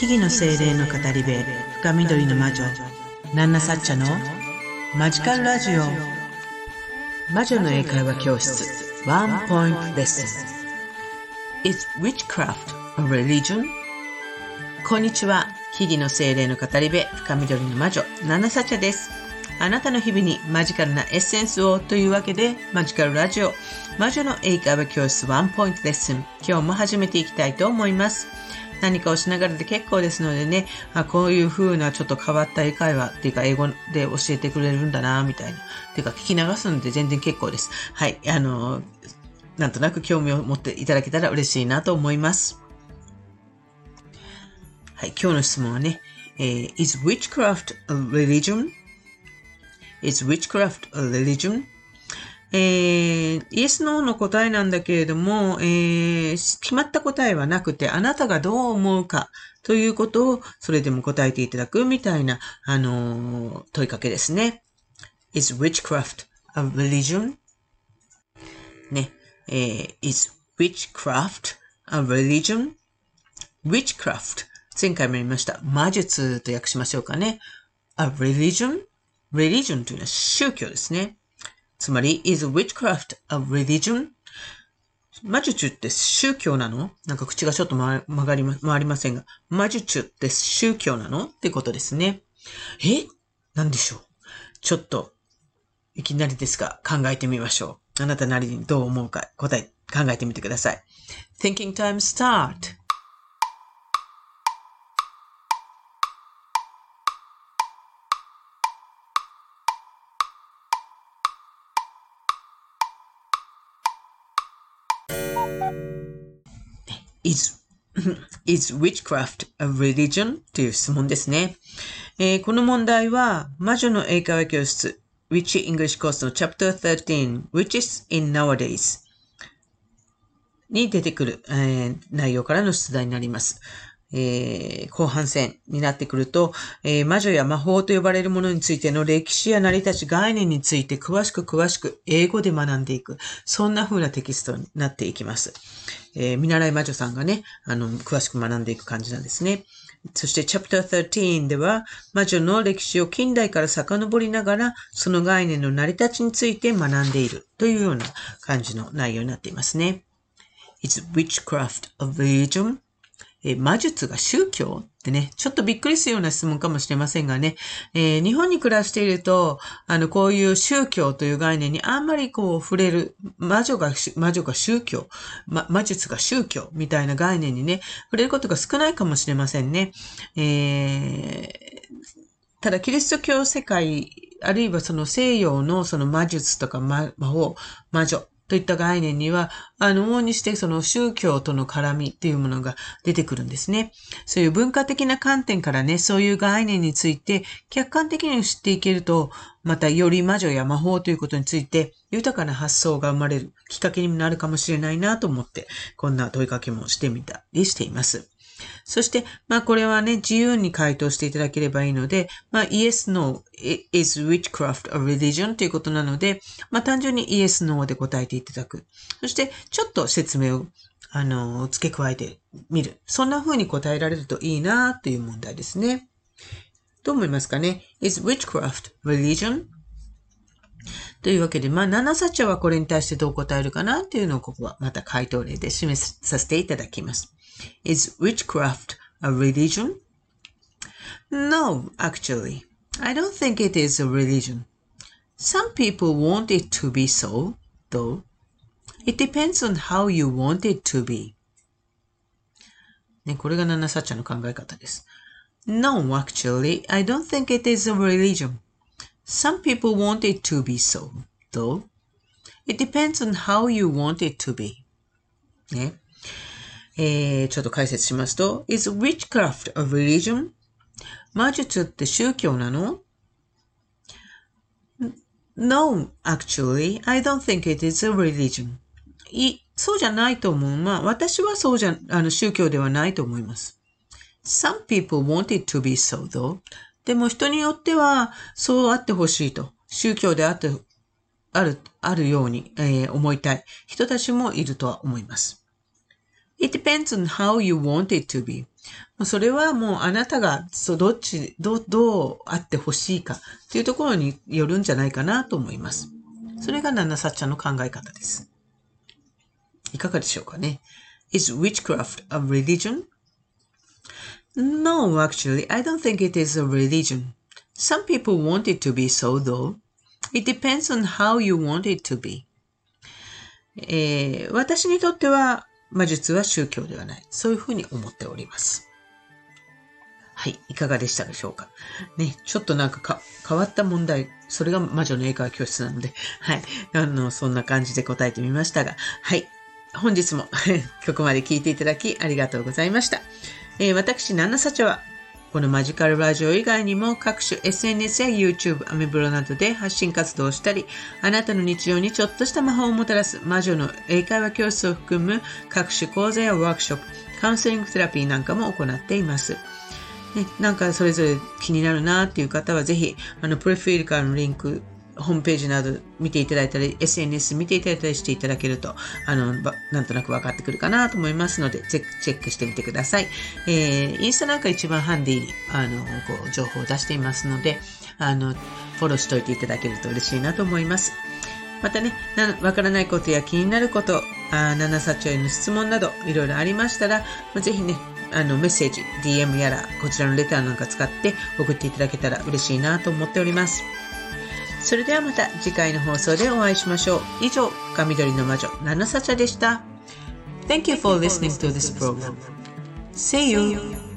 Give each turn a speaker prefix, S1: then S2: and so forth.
S1: 木々の精霊の語り部深緑の魔女ナンナサッチャのマジカルラジオ。魔女の英会話教室ワンポイントレッスン。Is witchcraft a religion? こんにちは木々の精霊の語り部深緑の魔女ナンナサッチャです。あなたの日々にマジカルなエッセンスをというわけでマジカルラジオ。魔女の英会話教室ワンポイントレッスン。今日も始めていきたいと思います。何かをしながらで結構ですのでね、あこういう風なちょっと変わった英会話っていうか英語で教えてくれるんだな、みたいな。っていうか聞き流すので全然結構です。はい。あの、なんとなく興味を持っていただけたら嬉しいなと思います。はい。今日の質問はね、え、is witchcraft a religion?is witchcraft a religion? えー、イエス・ノーの答えなんだけれども、えー、決まった答えはなくて、あなたがどう思うかということを、それでも答えていただくみたいな、あのー、問いかけですね。is witchcraft a religion? ね、えー、is witchcraft a religion? witchcraft 前回も言いました。魔術と訳しましょうかね。a religion? religion というのは宗教ですね。つまり、is witchcraft a religion? 魔術って宗教なの？なんか口がちょっと曲がりま、回りませんが、魔術って宗教なの？ってことですね。え？なんでしょう？ちょっと、いきなりですが考えてみましょう。あなたなりにどう思うか答え考えてみてください。Thinking time start! Is, is witchcraft a religion? という質問ですね。えー、この問題は、魔女の英会話教室、Witch English Course の Chapter 13, Witches in Nowadays に出てくる、えー、内容からの出題になります。えー、後半戦になってくると、えー、魔女や魔法と呼ばれるものについての歴史や成り立ち概念について詳しく詳しく英語で学んでいく。そんな風なテキストになっていきます。えー、見習い魔女さんがね、あの、詳しく学んでいく感じなんですね。そして、チャプター13では、魔女の歴史を近代から遡りながら、その概念の成り立ちについて学んでいるというような感じの内容になっていますね。It's witchcraft of religion え魔術が宗教ってね、ちょっとびっくりするような質問かもしれませんがね、えー、日本に暮らしていると、あの、こういう宗教という概念にあんまりこう触れる、魔女が、魔女が宗教、ま、魔術が宗教みたいな概念にね、触れることが少ないかもしれませんね。えー、ただ、キリスト教世界、あるいはその西洋のその魔術とか魔法、魔女といった概念には、あの、往々にしてその宗教との絡みっていうものが出てくるんですね。そういう文化的な観点からね、そういう概念について客観的に知っていけると、またより魔女や魔法ということについて豊かな発想が生まれるきっかけにもなるかもしれないなと思って、こんな問いかけもしてみたりしています。そして、まあこれはね、自由に回答していただければいいので、まあ Yes, No, is witchcraft a religion ということなので、まあ単純に Yes, No で答えていただく。そして、ちょっと説明を、あの、付け加えてみる。そんな風に答えられるといいなという問題ですね。どう思いますかね ?is witchcraft religion? というわけで、まあ、ナナサチャはこれに対してどう答えるかなっていうのをここはまた回答例で示させていただきます。Is witchcraft a religion? No, actually. I don't think it is a religion. Some people want it to be so, though. It depends on how you want it to be. ね、これがナナサッチャの考え方です。No, actually, I don't think it is a religion. Some people want it to be so, though. It depends on how you want it to be. ね。 えー、ちょっと解説しますと、is witchcraft a religion? 魔術って宗教なの ?No, actually, I don't think it is a religion. い、そうじゃないと思う。まあ、私はそうじゃ、あの、宗教ではないと思います。Some people want it to be so, though. でも人によっては、そうあってほしいと。宗教であって、ある、あるように、えー、思いたい人たちもいるとは思います。It depends on how you want it to be. それはもうあなたがそうどっち、どう、どうあってほしいかっていうところによるんじゃないかなと思います。それがナナサッチャの考え方です。いかがでしょうかね Is witchcraft a religion? No, actually, I don't think it is a religion. Some people want it to be so, though. It depends on how you want it to be. えー、私にとっては 魔術は宗教ではない。そういうふうに思っております。はい。いかがでしたでしょうか？ね、ちょっとなんか変わった問題。それが魔女の英会話教室なので、はい。あの、そんな感じで答えてみましたが、はい。本日も ここまで聞いていただきありがとうございました。えー、私、ナナサチョは、このマジカルラジオ以外にも各種 SNS や YouTube、アメブロなどで発信活動をしたり、あなたの日常にちょっとした魔法をもたらす魔女の英会話教室を含む各種講座やワークショップ、カウンセリングセラピーなんかも行っています。ね、なんかそれぞれ気になるなっていう方はぜひ、あの、プロフィールからのリンクホームページなど見ていただいたり、SNS 見ていただいたりしていただけると、あの、なんとなく分かってくるかなと思いますので、チェックしてみてください。えー、インスタなんか一番ハンディに、あの、こう、情報を出していますので、あの、フォローしておいていただけると嬉しいなと思います。またね、わからないことや気になること、あナサチョへの質問など、いろいろありましたら、ぜひね、あの、メッセージ、DM やら、こちらのレターなんか使って送っていただけたら嬉しいなと思っております。それではまた次回の放送でお会いしましょう。以上、深緑の魔女、ナナサチャでした。Thank you for listening to this program. See you!